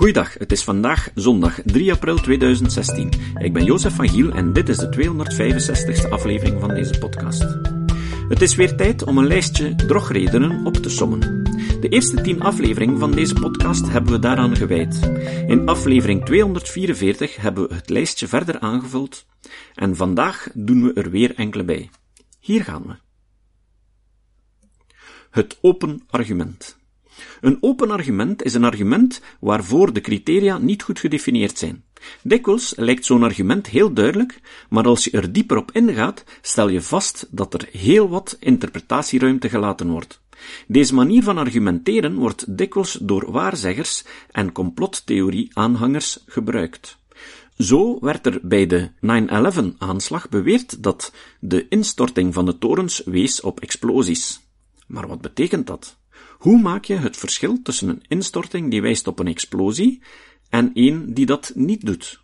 Goeiedag, het is vandaag zondag 3 april 2016. Ik ben Jozef van Giel en dit is de 265ste aflevering van deze podcast. Het is weer tijd om een lijstje drogredenen op te sommen. De eerste 10 afleveringen van deze podcast hebben we daaraan gewijd. In aflevering 244 hebben we het lijstje verder aangevuld en vandaag doen we er weer enkele bij. Hier gaan we. Het open argument. Een open argument is een argument waarvoor de criteria niet goed gedefinieerd zijn. Dikwijls lijkt zo'n argument heel duidelijk, maar als je er dieper op ingaat, stel je vast dat er heel wat interpretatieruimte gelaten wordt. Deze manier van argumenteren wordt dikwijls door waarzeggers en complottheorie-aanhangers gebruikt. Zo werd er bij de 9-11-aanslag beweerd dat de instorting van de torens wees op explosies. Maar wat betekent dat? Hoe maak je het verschil tussen een instorting die wijst op een explosie en een die dat niet doet?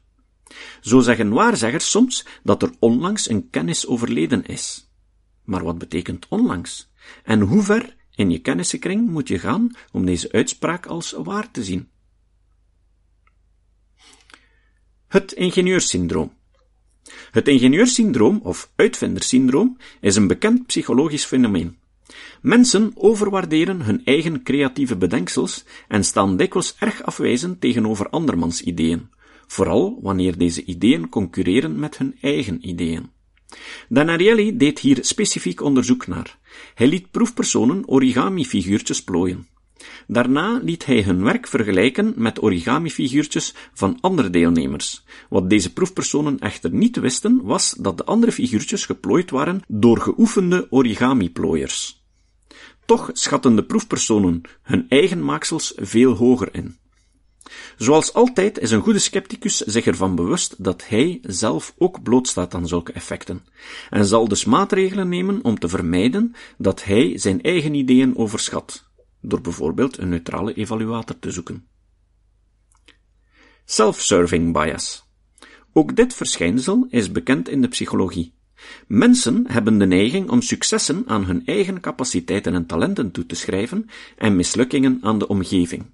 Zo zeggen waarzeggers soms dat er onlangs een kennis overleden is. Maar wat betekent onlangs? En hoe ver in je kennissenkring moet je gaan om deze uitspraak als waar te zien? Het ingenieurssyndroom. Het ingenieurssyndroom of uitvindersyndroom is een bekend psychologisch fenomeen. Mensen overwaarderen hun eigen creatieve bedenksels en staan dikwijls erg afwijzend tegenover andermans ideeën, vooral wanneer deze ideeën concurreren met hun eigen ideeën. Danarielli deed hier specifiek onderzoek naar. Hij liet proefpersonen origami-figuurtjes plooien. Daarna liet hij hun werk vergelijken met origami-figuurtjes van andere deelnemers. Wat deze proefpersonen echter niet wisten, was dat de andere figuurtjes geplooid waren door geoefende origami-plooiers. Toch schatten de proefpersonen hun eigen maaksels veel hoger in. Zoals altijd is een goede scepticus zich ervan bewust dat hij zelf ook blootstaat aan zulke effecten, en zal dus maatregelen nemen om te vermijden dat hij zijn eigen ideeën overschat, door bijvoorbeeld een neutrale evaluator te zoeken. Self-serving bias. Ook dit verschijnsel is bekend in de psychologie. Mensen hebben de neiging om successen aan hun eigen capaciteiten en talenten toe te schrijven en mislukkingen aan de omgeving.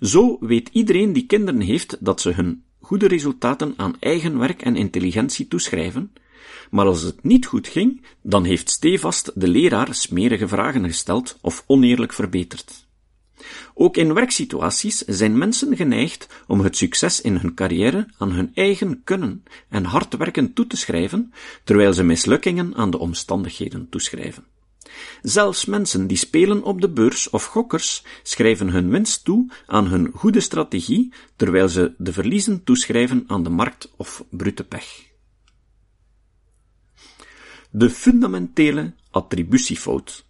Zo weet iedereen die kinderen heeft dat ze hun goede resultaten aan eigen werk en intelligentie toeschrijven, maar als het niet goed ging, dan heeft stevast de leraar smerige vragen gesteld of oneerlijk verbeterd. Ook in werksituaties zijn mensen geneigd om het succes in hun carrière aan hun eigen kunnen en hard werken toe te schrijven, terwijl ze mislukkingen aan de omstandigheden toeschrijven. Zelfs mensen die spelen op de beurs of gokkers schrijven hun winst toe aan hun goede strategie, terwijl ze de verliezen toeschrijven aan de markt of brute pech. De fundamentele attributiefout.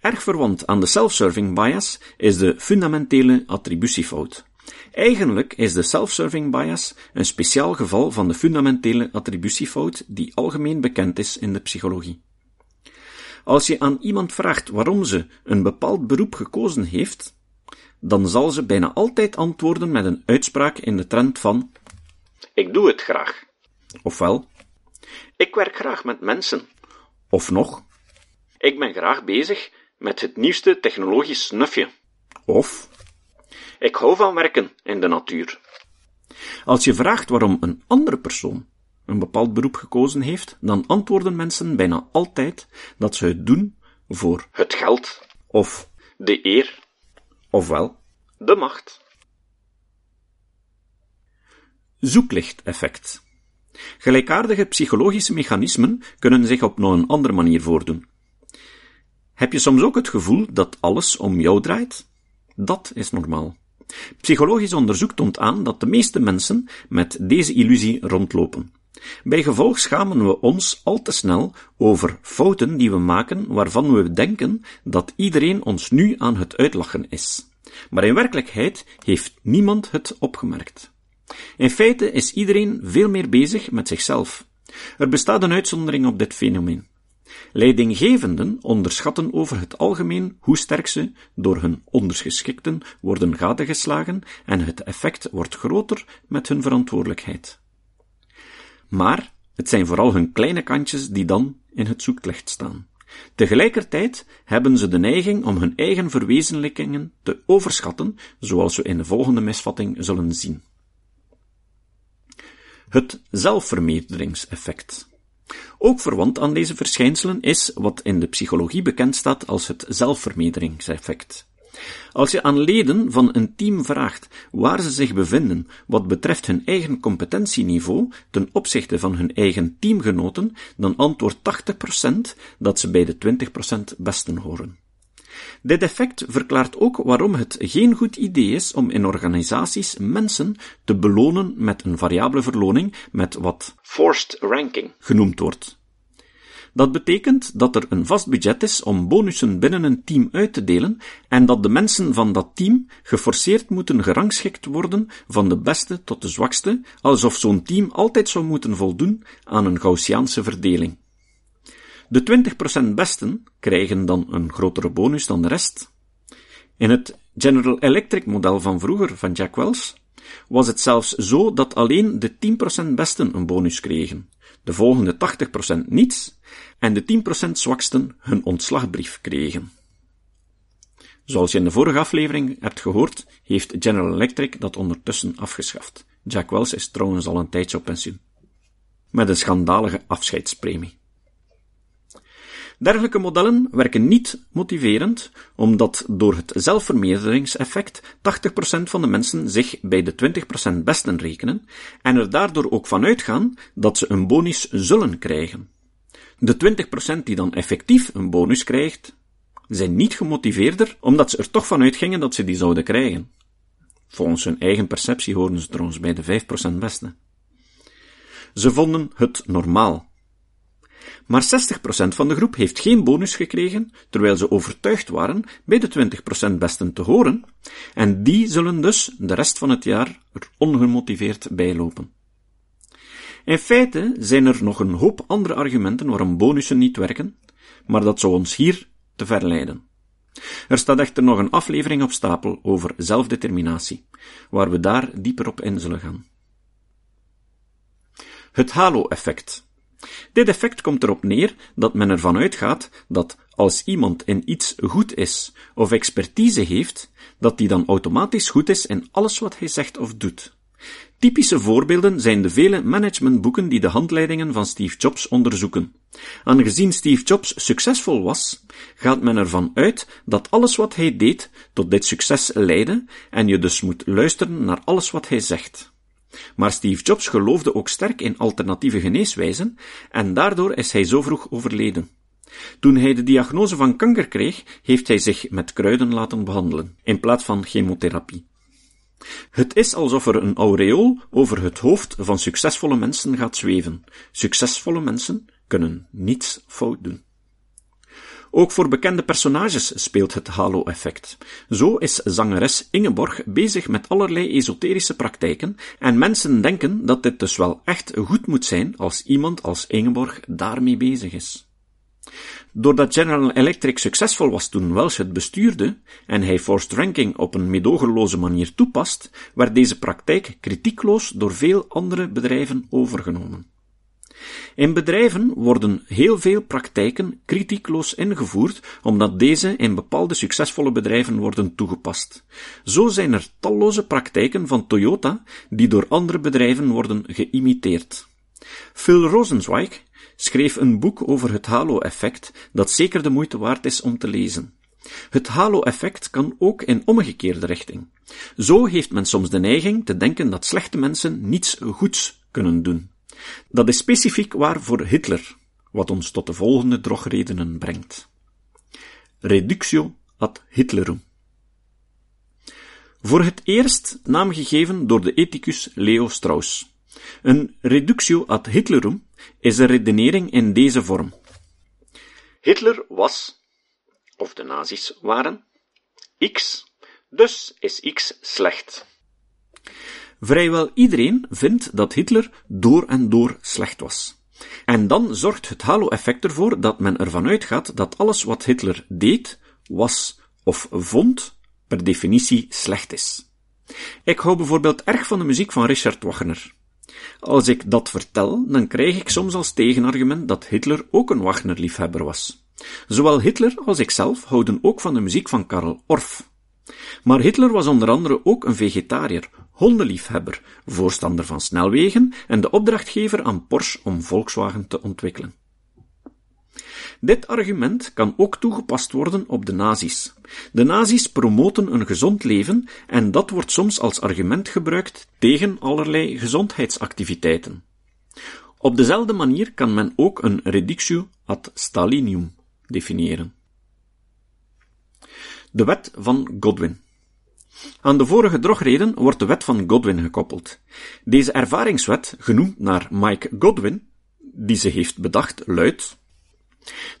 Erg verwant aan de self-serving bias is de fundamentele attributiefout. Eigenlijk is de self-serving bias een speciaal geval van de fundamentele attributiefout die algemeen bekend is in de psychologie. Als je aan iemand vraagt waarom ze een bepaald beroep gekozen heeft, dan zal ze bijna altijd antwoorden met een uitspraak in de trend van Ik doe het graag. Ofwel Ik werk graag met mensen. Of nog Ik ben graag bezig met het nieuwste technologisch snufje. Of Ik hou van werken in de natuur. Als je vraagt waarom een andere persoon een bepaald beroep gekozen heeft, dan antwoorden mensen bijna altijd dat ze het doen voor het geld, of de eer, ofwel de macht. Zoeklichteffect. Gelijkaardige psychologische mechanismen kunnen zich op nog een andere manier voordoen. Heb je soms ook het gevoel dat alles om jou draait? Dat is normaal. Psychologisch onderzoek toont aan dat de meeste mensen met deze illusie rondlopen. Bij gevolg schamen we ons al te snel over fouten die we maken waarvan we denken dat iedereen ons nu aan het uitlachen is. Maar in werkelijkheid heeft niemand het opgemerkt. In feite is iedereen veel meer bezig met zichzelf. Er bestaat een uitzondering op dit fenomeen. Leidinggevenden onderschatten over het algemeen hoe sterk ze door hun ondergeschikten worden gadegeslagen en het effect wordt groter met hun verantwoordelijkheid. Maar het zijn vooral hun kleine kantjes die dan in het zoeklicht staan. Tegelijkertijd hebben ze de neiging om hun eigen verwezenlijkingen te overschatten, zoals we in de volgende misvatting zullen zien. Het zelfvermeerderingseffect. Ook verwant aan deze verschijnselen is wat in de psychologie bekend staat als het zelfvermeerderingseffect. Als je aan leden van een team vraagt waar ze zich bevinden wat betreft hun eigen competentieniveau ten opzichte van hun eigen teamgenoten, dan antwoordt 80% dat ze bij de 20% besten horen. Dit effect verklaart ook waarom het geen goed idee is om in organisaties mensen te belonen met een variabele verloning met wat forced ranking genoemd wordt. Dat betekent dat er een vast budget is om bonussen binnen een team uit te delen en dat de mensen van dat team geforceerd moeten gerangschikt worden van de beste tot de zwakste, alsof zo'n team altijd zou moeten voldoen aan een Gaussiaanse verdeling. De 20% besten krijgen dan een grotere bonus dan de rest. In het General Electric model van vroeger van Jack Wells was het zelfs zo dat alleen de 10% besten een bonus kregen, de volgende 80% niets en de 10% zwaksten hun ontslagbrief kregen. Zoals je in de vorige aflevering hebt gehoord, heeft General Electric dat ondertussen afgeschaft. Jack Wells is trouwens al een tijdje op pensioen. Met een schandalige afscheidspremie. Dergelijke modellen werken niet motiverend, omdat door het zelfvermeerderingseffect 80% van de mensen zich bij de 20% besten rekenen en er daardoor ook van uitgaan dat ze een bonus zullen krijgen. De 20% die dan effectief een bonus krijgt, zijn niet gemotiveerder omdat ze er toch van uitgingen dat ze die zouden krijgen. Volgens hun eigen perceptie horen ze trouwens bij de 5% beste. Ze vonden het normaal maar 60% van de groep heeft geen bonus gekregen, terwijl ze overtuigd waren bij de 20% besten te horen, en die zullen dus de rest van het jaar er ongemotiveerd bijlopen. In feite zijn er nog een hoop andere argumenten waarom bonussen niet werken, maar dat zou ons hier te ver leiden. Er staat echter nog een aflevering op stapel over zelfdeterminatie, waar we daar dieper op in zullen gaan. Het halo-effect dit effect komt erop neer dat men ervan uitgaat dat als iemand in iets goed is of expertise heeft, dat die dan automatisch goed is in alles wat hij zegt of doet. Typische voorbeelden zijn de vele managementboeken die de handleidingen van Steve Jobs onderzoeken. Aangezien Steve Jobs succesvol was, gaat men ervan uit dat alles wat hij deed tot dit succes leidde en je dus moet luisteren naar alles wat hij zegt. Maar Steve Jobs geloofde ook sterk in alternatieve geneeswijzen en daardoor is hij zo vroeg overleden. Toen hij de diagnose van kanker kreeg, heeft hij zich met kruiden laten behandelen, in plaats van chemotherapie. Het is alsof er een aureool over het hoofd van succesvolle mensen gaat zweven. Succesvolle mensen kunnen niets fout doen. Ook voor bekende personages speelt het halo-effect. Zo is zangeres Ingeborg bezig met allerlei esoterische praktijken en mensen denken dat dit dus wel echt goed moet zijn als iemand als Ingeborg daarmee bezig is. Doordat General Electric succesvol was toen Welsh het bestuurde en hij forced ranking op een medogeloze manier toepast, werd deze praktijk kritiekloos door veel andere bedrijven overgenomen. In bedrijven worden heel veel praktijken kritiekloos ingevoerd, omdat deze in bepaalde succesvolle bedrijven worden toegepast. Zo zijn er talloze praktijken van Toyota die door andere bedrijven worden geïmiteerd. Phil Rosenzweig schreef een boek over het halo-effect dat zeker de moeite waard is om te lezen. Het halo-effect kan ook in omgekeerde richting. Zo heeft men soms de neiging te denken dat slechte mensen niets goeds kunnen doen. Dat is specifiek waar voor Hitler, wat ons tot de volgende drogredenen brengt. Reductio ad Hitlerum. Voor het eerst naamgegeven door de ethicus Leo Strauss. Een reductio ad Hitlerum is een redenering in deze vorm. Hitler was, of de nazi's waren, X, dus is X slecht. Vrijwel iedereen vindt dat Hitler door en door slecht was. En dan zorgt het halo-effect ervoor dat men ervan uitgaat dat alles wat Hitler deed, was of vond, per definitie slecht is. Ik hou bijvoorbeeld erg van de muziek van Richard Wagner. Als ik dat vertel, dan krijg ik soms als tegenargument dat Hitler ook een Wagner-liefhebber was. Zowel Hitler als ikzelf houden ook van de muziek van Karl Orff. Maar Hitler was onder andere ook een vegetariër, hondenliefhebber, voorstander van snelwegen en de opdrachtgever aan Porsche om Volkswagen te ontwikkelen. Dit argument kan ook toegepast worden op de nazi's. De nazi's promoten een gezond leven en dat wordt soms als argument gebruikt tegen allerlei gezondheidsactiviteiten. Op dezelfde manier kan men ook een reductio ad Stalinium definiëren. De wet van Godwin. Aan de vorige drogreden wordt de wet van Godwin gekoppeld. Deze ervaringswet, genoemd naar Mike Godwin, die ze heeft bedacht, luidt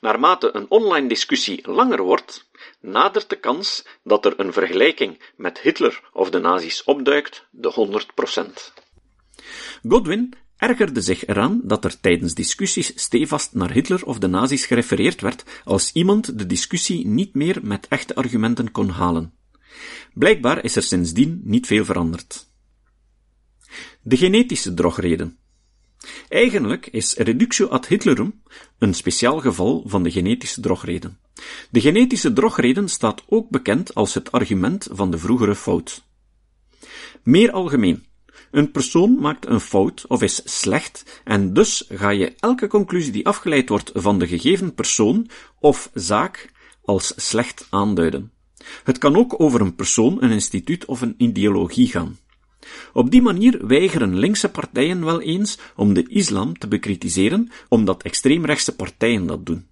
Naarmate een online discussie langer wordt, nadert de kans dat er een vergelijking met Hitler of de nazi's opduikt de 100%. Godwin ergerde zich eraan dat er tijdens discussies stevast naar Hitler of de nazi's gerefereerd werd als iemand de discussie niet meer met echte argumenten kon halen. Blijkbaar is er sindsdien niet veel veranderd. De genetische drogreden. Eigenlijk is reductio ad Hitlerum een speciaal geval van de genetische drogreden. De genetische drogreden staat ook bekend als het argument van de vroegere fout. Meer algemeen, een persoon maakt een fout of is slecht en dus ga je elke conclusie die afgeleid wordt van de gegeven persoon of zaak als slecht aanduiden. Het kan ook over een persoon, een instituut of een ideologie gaan. Op die manier weigeren linkse partijen wel eens om de islam te bekritiseren, omdat extreemrechtse partijen dat doen.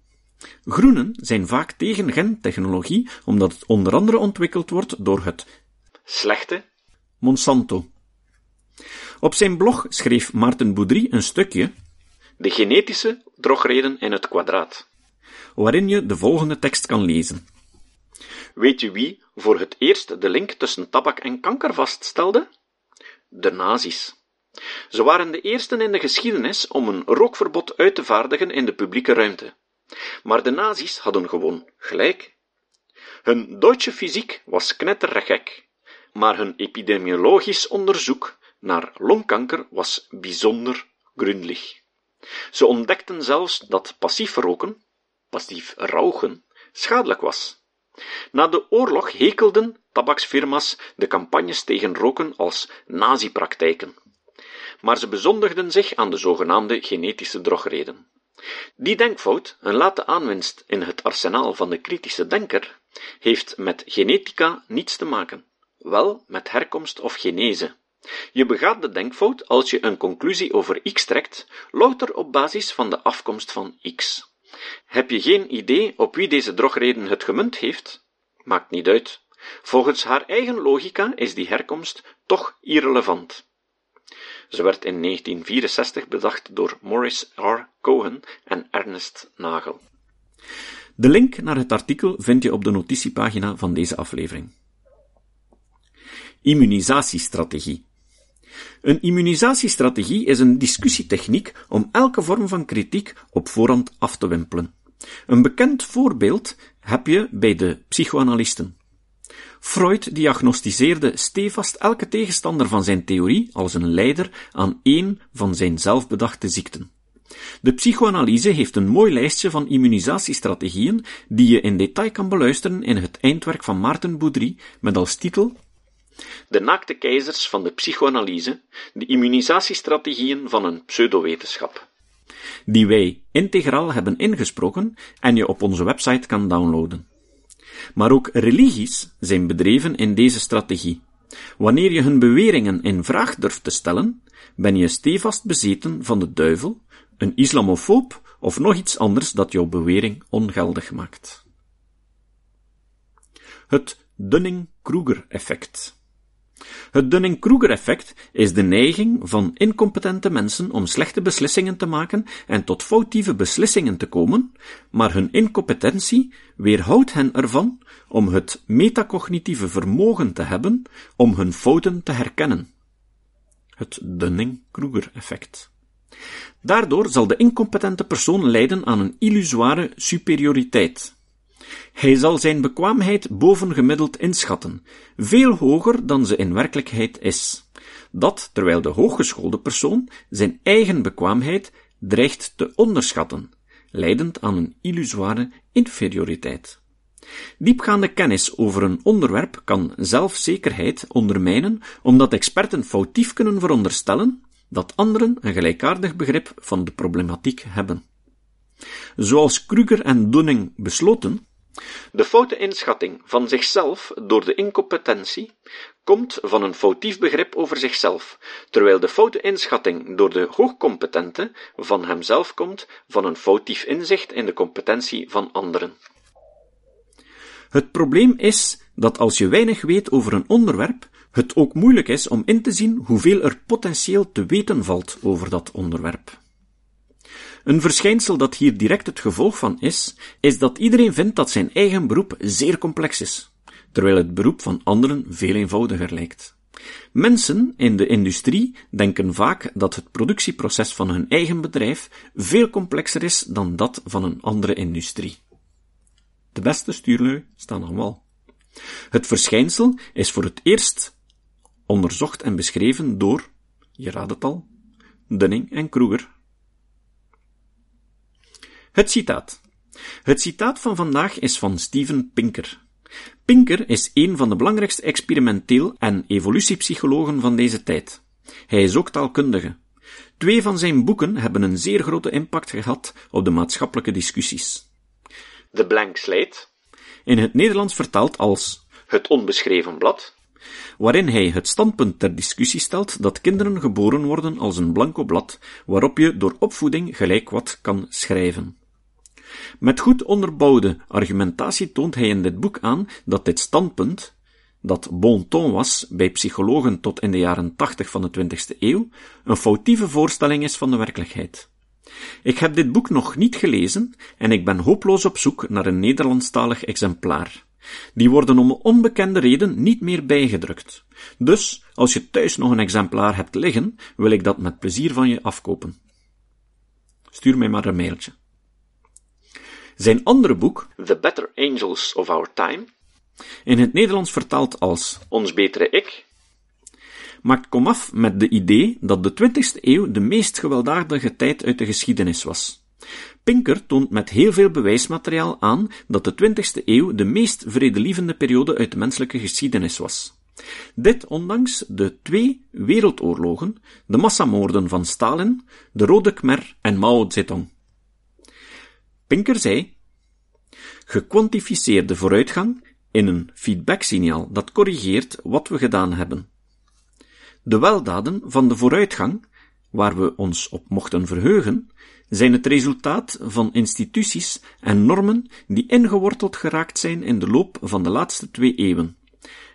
Groenen zijn vaak tegen gentechnologie, omdat het onder andere ontwikkeld wordt door het slechte Monsanto. Op zijn blog schreef Maarten Boudry een stukje De genetische drogreden in het kwadraat, waarin je de volgende tekst kan lezen. Weet u wie voor het eerst de link tussen tabak en kanker vaststelde? De nazi's. Ze waren de eersten in de geschiedenis om een rookverbod uit te vaardigen in de publieke ruimte. Maar de nazi's hadden gewoon gelijk. Hun Duitse fysiek was knettergek, maar hun epidemiologisch onderzoek naar longkanker was bijzonder gründlich. Ze ontdekten zelfs dat passief roken, passief rauchen, schadelijk was. Na de oorlog hekelden tabaksfirma's de campagnes tegen roken als nazi-praktijken. Maar ze bezondigden zich aan de zogenaamde genetische drogreden. Die denkfout, een late aanwinst in het arsenaal van de kritische denker, heeft met genetica niets te maken, wel met herkomst of genese. Je begaat de denkfout als je een conclusie over x trekt, louter op basis van de afkomst van x. Heb je geen idee op wie deze drogreden het gemunt heeft? Maakt niet uit. Volgens haar eigen logica is die herkomst toch irrelevant. Ze werd in 1964 bedacht door Morris R. Cohen en Ernest Nagel. De link naar het artikel vind je op de notitiepagina van deze aflevering. Immunisatiestrategie. Een immunisatiestrategie is een discussietechniek om elke vorm van kritiek op voorhand af te wimpelen. Een bekend voorbeeld heb je bij de psychoanalisten. Freud diagnosticeerde stevast elke tegenstander van zijn theorie als een leider aan één van zijn zelfbedachte ziekten. De psychoanalyse heeft een mooi lijstje van immunisatiestrategieën die je in detail kan beluisteren in het eindwerk van Maarten Boudry met als titel De naakte keizers van de psychoanalyse, de immunisatiestrategieën van een pseudowetenschap, die wij integraal hebben ingesproken en je op onze website kan downloaden. Maar ook religies zijn bedreven in deze strategie. Wanneer je hun beweringen in vraag durft te stellen, ben je stevast bezeten van de duivel, een islamofoob of nog iets anders dat jouw bewering ongeldig maakt. Het Dunning-Kruger-effect. Het Dunning-Kruger-effect is de neiging van incompetente mensen om slechte beslissingen te maken en tot foutieve beslissingen te komen, maar hun incompetentie weerhoudt hen ervan om het metacognitieve vermogen te hebben om hun fouten te herkennen. Het Dunning-Kruger-effect. Daardoor zal de incompetente persoon lijden aan een illusoire superioriteit. Hij zal zijn bekwaamheid bovengemiddeld inschatten, veel hoger dan ze in werkelijkheid is. Dat terwijl de hooggeschoolde persoon zijn eigen bekwaamheid dreigt te onderschatten, leidend aan een illusoire inferioriteit. Diepgaande kennis over een onderwerp kan zelfzekerheid ondermijnen, omdat experten foutief kunnen veronderstellen dat anderen een gelijkaardig begrip van de problematiek hebben. Zoals Kruger en Dunning besloten, de foute inschatting van zichzelf door de incompetentie komt van een foutief begrip over zichzelf, terwijl de foute inschatting door de hoogcompetente van hemzelf komt van een foutief inzicht in de competentie van anderen. Het probleem is dat als je weinig weet over een onderwerp, het ook moeilijk is om in te zien hoeveel er potentieel te weten valt over dat onderwerp. Een verschijnsel dat hier direct het gevolg van is, is dat iedereen vindt dat zijn eigen beroep zeer complex is, terwijl het beroep van anderen veel eenvoudiger lijkt. Mensen in de industrie denken vaak dat het productieproces van hun eigen bedrijf veel complexer is dan dat van een andere industrie. De beste stuurlui staan aan wal. Het verschijnsel is voor het eerst onderzocht en beschreven door, je raadt het al, Dunning en Kruger. Het citaat. Het citaat van vandaag is van Steven Pinker. Pinker is een van de belangrijkste experimenteel- en evolutiepsychologen van deze tijd. Hij is ook taalkundige. Twee van zijn boeken hebben een zeer grote impact gehad op de maatschappelijke discussies. The Blank Slate, in het Nederlands vertaald als Het Onbeschreven Blad, waarin hij het standpunt ter discussie stelt dat kinderen geboren worden als een blanco blad, waarop je door opvoeding gelijk wat kan schrijven. Met goed onderbouwde argumentatie toont hij in dit boek aan dat dit standpunt, dat bon ton was bij psychologen tot in de jaren tachtig van de 20e eeuw, een foutieve voorstelling is van de werkelijkheid. Ik heb dit boek nog niet gelezen en ik ben hopeloos op zoek naar een Nederlandstalig exemplaar. Die worden om onbekende reden niet meer bijgedrukt. Dus, als je thuis nog een exemplaar hebt liggen, wil ik dat met plezier van je afkopen. Stuur mij maar een mailtje. Zijn andere boek, The Better Angels of Our Time, in het Nederlands vertaald als Ons Betere Ik, maakt komaf met de idee dat de 20e eeuw de meest gewelddadige tijd uit de geschiedenis was. Pinker toont met heel veel bewijsmateriaal aan dat de 20e eeuw de meest vredelievende periode uit de menselijke geschiedenis was. Dit ondanks de twee wereldoorlogen, de massamoorden van Stalin, de Rode Khmer en Mao Zedong. Pinker zei, gekwantificeerde vooruitgang in een feedbacksignaal dat corrigeert wat we gedaan hebben. De weldaden van de vooruitgang, waar we ons op mochten verheugen, zijn het resultaat van instituties en normen die ingeworteld geraakt zijn in de loop van de laatste twee eeuwen.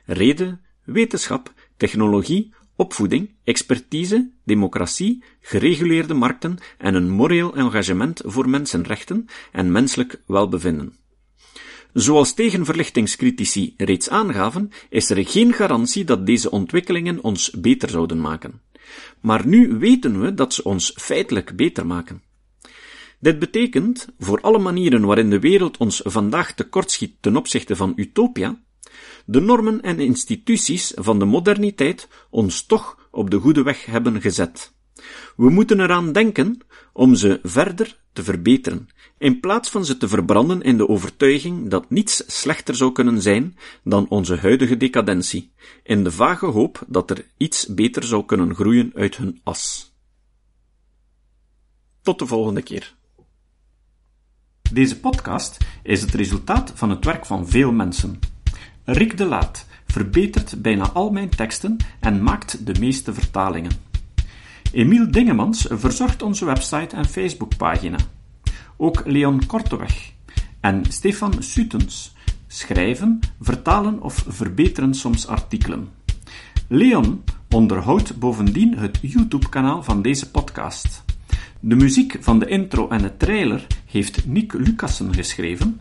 Reden, wetenschap, technologie, opvoeding, expertise, democratie, gereguleerde markten en een moreel engagement voor mensenrechten en menselijk welbevinden. Zoals tegenverlichtingscritici reeds aangaven, is er geen garantie dat deze ontwikkelingen ons beter zouden maken. Maar nu weten we dat ze ons feitelijk beter maken. Dit betekent, voor alle manieren waarin de wereld ons vandaag tekortschiet ten opzichte van utopia, de normen en instituties van de moderniteit ons toch op de goede weg hebben gezet. We moeten eraan denken om ze verder te verbeteren, in plaats van ze te verbranden in de overtuiging dat niets slechter zou kunnen zijn dan onze huidige decadentie, in de vage hoop dat er iets beter zou kunnen groeien uit hun as. Tot de volgende keer. Deze podcast is het resultaat van het werk van veel mensen. Rick de Laat verbetert bijna al mijn teksten en maakt de meeste vertalingen. Emiel Dingemans verzorgt onze website en Facebookpagina. Ook Leon Korteweg en Stefan Sutens schrijven, vertalen of verbeteren soms artikelen. Leon onderhoudt bovendien het YouTube-kanaal van deze podcast. De muziek van de intro en de trailer heeft Nick Lucassen geschreven,